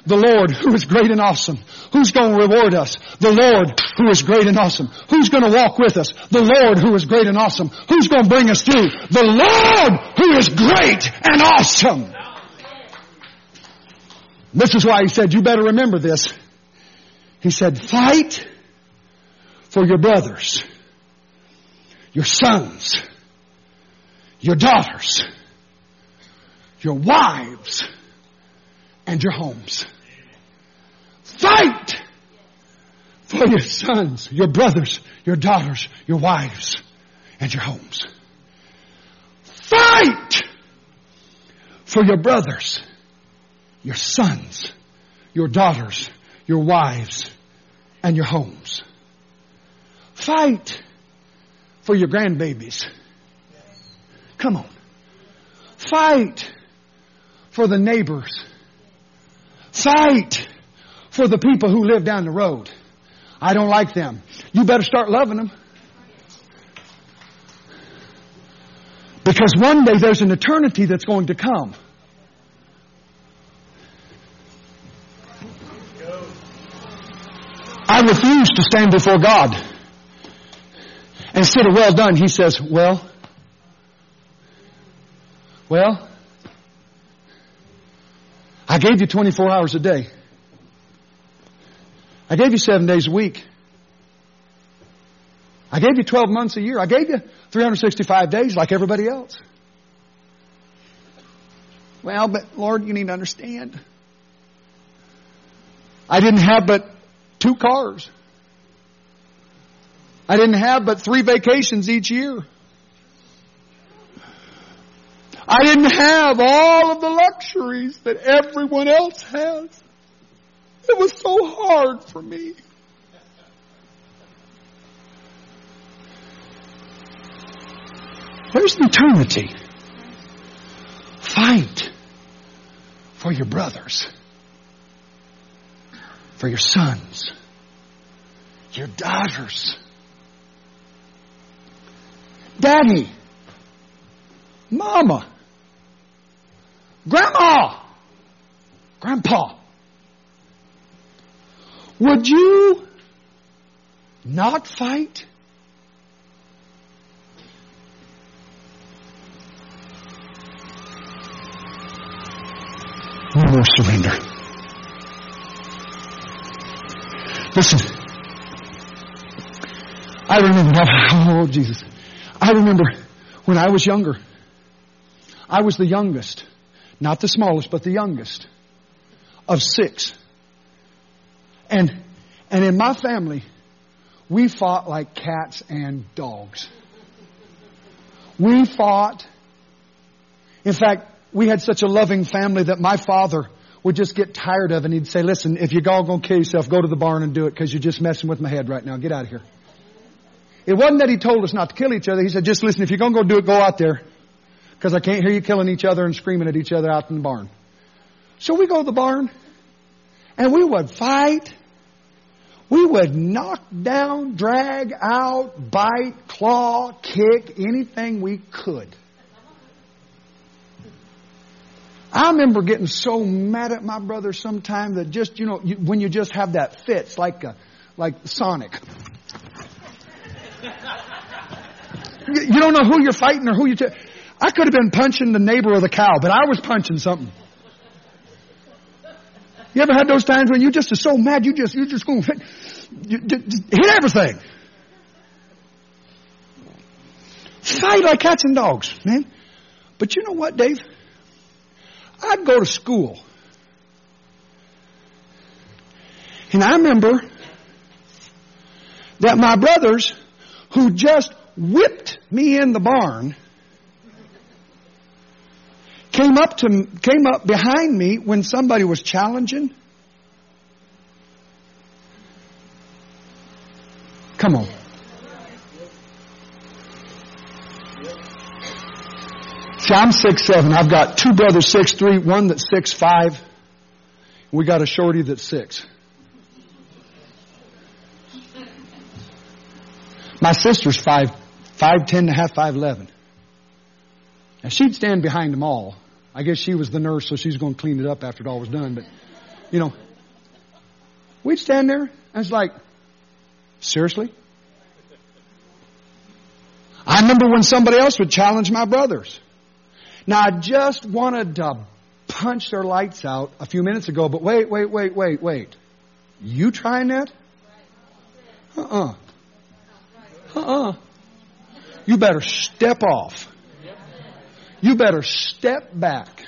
The Lord who is great and awesome. Who's going to reward us? The Lord who is great and awesome. Who's going to walk with us? The Lord who is great and awesome. Who's going to bring us through? The Lord who is great and awesome. This is why he said, you better remember this. He said, fight for your brothers, your sons, your daughters, your wives, and your homes. Fight for your sons, your brothers, your daughters, your wives, and your homes. Fight for your brothers, your sons, your daughters, your wives, and your homes. Fight for your grandbabies. Come on. Fight for the neighbors. Fight for the people who live down the road. I don't like them. You better start loving them. Because one day there's an eternity that's going to come. I refuse to stand before God. Instead of well done, he says, well, well, I gave you 24 hours a day. I gave you seven days a week. I gave you 12 months a year. I gave you 365 days like everybody else. Well, but Lord, you need to understand. I didn't have but two cars. I didn't have but three vacations each year. I didn't have all of the luxuries that everyone else has. It was so hard for me. There's eternity. Fight for your brothers, for your sons, your daughters. Daddy, Mama, Grandma, Grandpa, would you not fight? No more surrender. Listen. I remember, oh Jesus. I remember when I was younger. I was the youngest. Not the smallest, but the youngest of six. And, and in my family, we fought like cats and dogs. We fought. In fact, we had such a loving family that my father would just get tired of it and he'd say, listen, if you're all going to kill yourself, go to the barn and do it because you're just messing with my head right now. Get out of here. It wasn't that he told us not to kill each other. He said, just listen, if you're going to go do it, go out there because I can't hear you killing each other and screaming at each other out in the barn. So we go to the barn and we would fight. We would knock down, drag out, bite, claw, kick, anything we could. I remember getting so mad at my brother sometime that just, you know, you, when you just have that fits like a, like Sonic. you, you don't know who you're fighting or who you. T- I could have been punching the neighbor or the cow, but I was punching something. You ever had those times when you just are so mad you just you just going to hit, you, hit everything? Fight like cats and dogs, man. But you know what, Dave? I'd go to school. And I remember that my brothers, who just whipped me in the barn, came up to came up behind me when somebody was challenging. Come on. See, I'm six seven. I've got two brothers six three, one that's six five. We got a shorty that's six. My sister's five five ten and a half, five eleven. Now she'd stand behind them all. I guess she was the nurse, so she's going to clean it up after it all was done. But you know, we'd stand there, and it's like, seriously. I remember when somebody else would challenge my brothers. Now I just wanted to punch their lights out a few minutes ago, but wait, wait, wait, wait, wait. You trying that? Uh-uh. Uh-uh. You better step off. You better step back.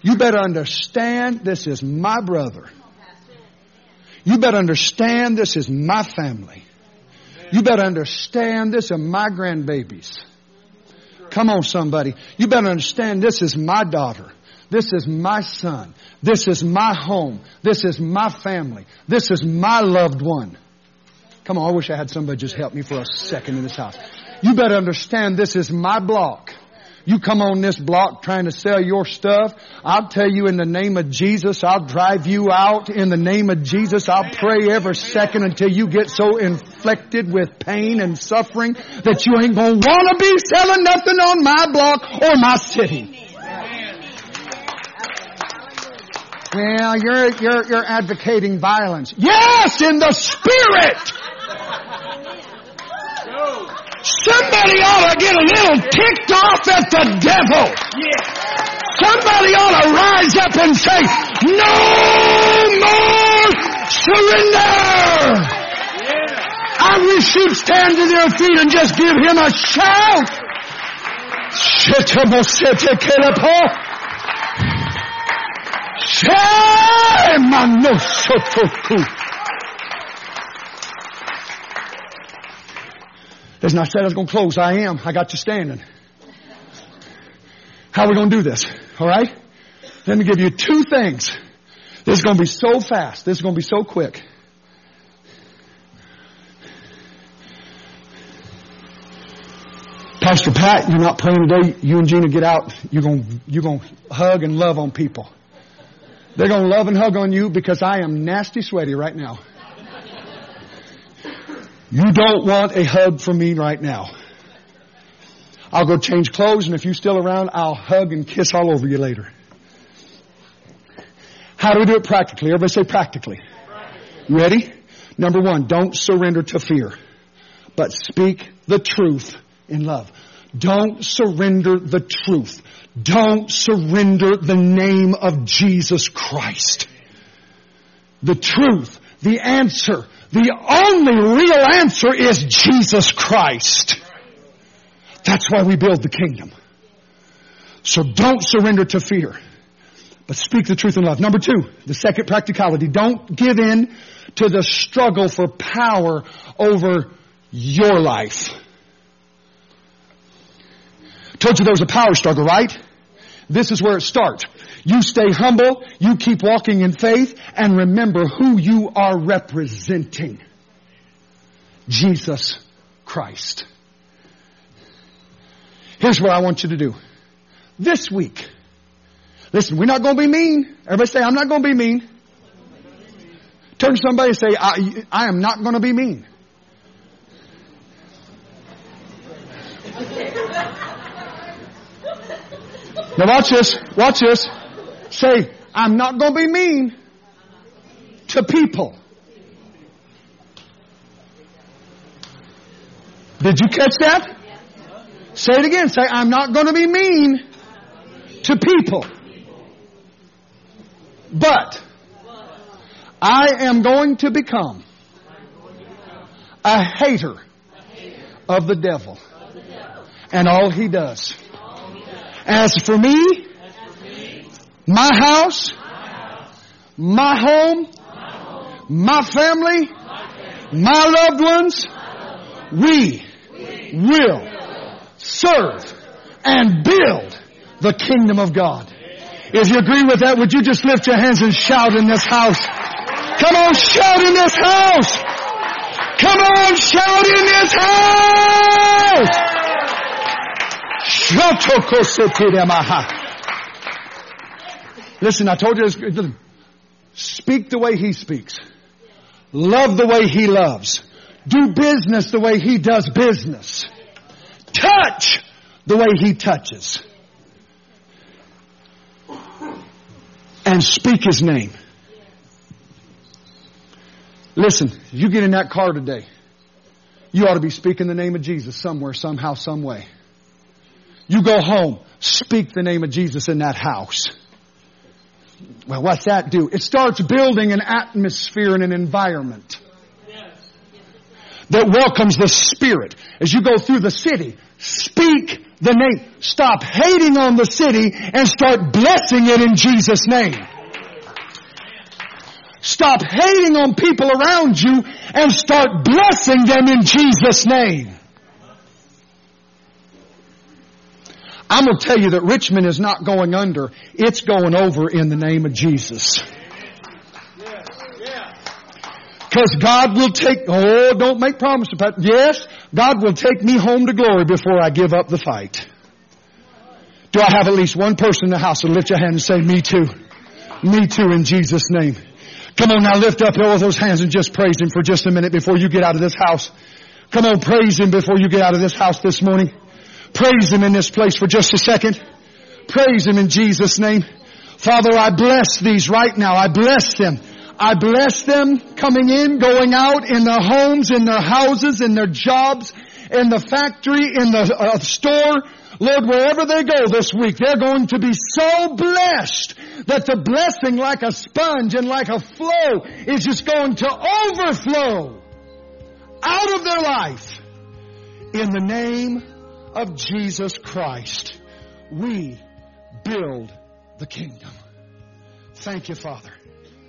You better understand this is my brother. You better understand this is my family. You better understand this are my grandbabies. Come on, somebody. You better understand this is my daughter. This is my son. This is my home. This is my family. This is my loved one. Come on, I wish I had somebody just help me for a second in this house. You better understand this is my block. You come on this block trying to sell your stuff. I'll tell you in the name of Jesus, I'll drive you out. In the name of Jesus, I'll pray every second until you get so inflicted with pain and suffering that you ain't gonna wanna be selling nothing on my block or my city. Well, you're, you're, you're advocating violence. Yes, in the spirit! Somebody ought to get a little ticked off at the devil. Somebody ought to rise up and say, no more surrender. I wish you'd stand to their feet and just give him a shout. Listen, I said I was going to close. I am. I got you standing. How are we going to do this? All right? Let me give you two things. This is going to be so fast. This is going to be so quick. Pastor Pat, you're not praying today. You and Gina get out. You're going, you're going to hug and love on people. They're going to love and hug on you because I am nasty sweaty right now. You don't want a hug from me right now. I'll go change clothes and if you're still around, I'll hug and kiss all over you later. How do we do it practically? Everybody say practically. You ready? Number one, don't surrender to fear, but speak the truth in love. Don't surrender the truth. Don't surrender the name of Jesus Christ. The truth, the answer, the only real answer is Jesus Christ. That's why we build the kingdom. So don't surrender to fear, but speak the truth in love. Number two, the second practicality. Don't give in to the struggle for power over your life. Told you there was a power struggle, right? This is where it starts. You stay humble, you keep walking in faith, and remember who you are representing. Jesus Christ. Here's what I want you to do. This week, listen, we're not going to be mean. Everybody say, I'm not going to be mean. Turn to somebody and say, I, I am not going to be mean. Now watch this. Watch this. Say, I'm not going to be mean to people. Did you catch that? Say it again. Say, I'm not going to be mean to people. But I am going to become a hater of the devil and all he does. As for me, my house, my home, my family, my loved ones, we will serve and build the kingdom of God. If you agree with that, would you just lift your hands and shout in this house? Come on, shout in this house! Come on, shout in this house! Listen, I told you this. Speak the way he speaks. Love the way he loves. Do business the way he does business. Touch the way he touches. And speak his name. Listen, you get in that car today, you ought to be speaking the name of Jesus somewhere, somehow, some way. You go home, speak the name of Jesus in that house. Well, what's that do? It starts building an atmosphere and an environment that welcomes the Spirit. As you go through the city, speak the name. Stop hating on the city and start blessing it in Jesus' name. Stop hating on people around you and start blessing them in Jesus' name. I'm going to tell you that Richmond is not going under. It's going over in the name of Jesus. Because God will take, oh, don't make promises. But yes, God will take me home to glory before I give up the fight. Do I have at least one person in the house to lift your hand and say, me too? Me too in Jesus' name. Come on now, lift up all those hands and just praise Him for just a minute before you get out of this house. Come on, praise Him before you get out of this house this morning. Praise Him in this place for just a second. Praise Him in Jesus' name. Father, I bless these right now. I bless them. I bless them coming in, going out in their homes, in their houses, in their jobs, in the factory, in the uh, store. Lord, wherever they go this week, they're going to be so blessed that the blessing like a sponge and like a flow is just going to overflow out of their life in the name of Jesus Christ, we build the kingdom. Thank you, Father.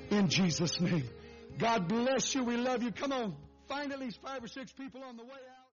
In Jesus' name. God bless you. We love you. Come on. Find at least five or six people on the way out.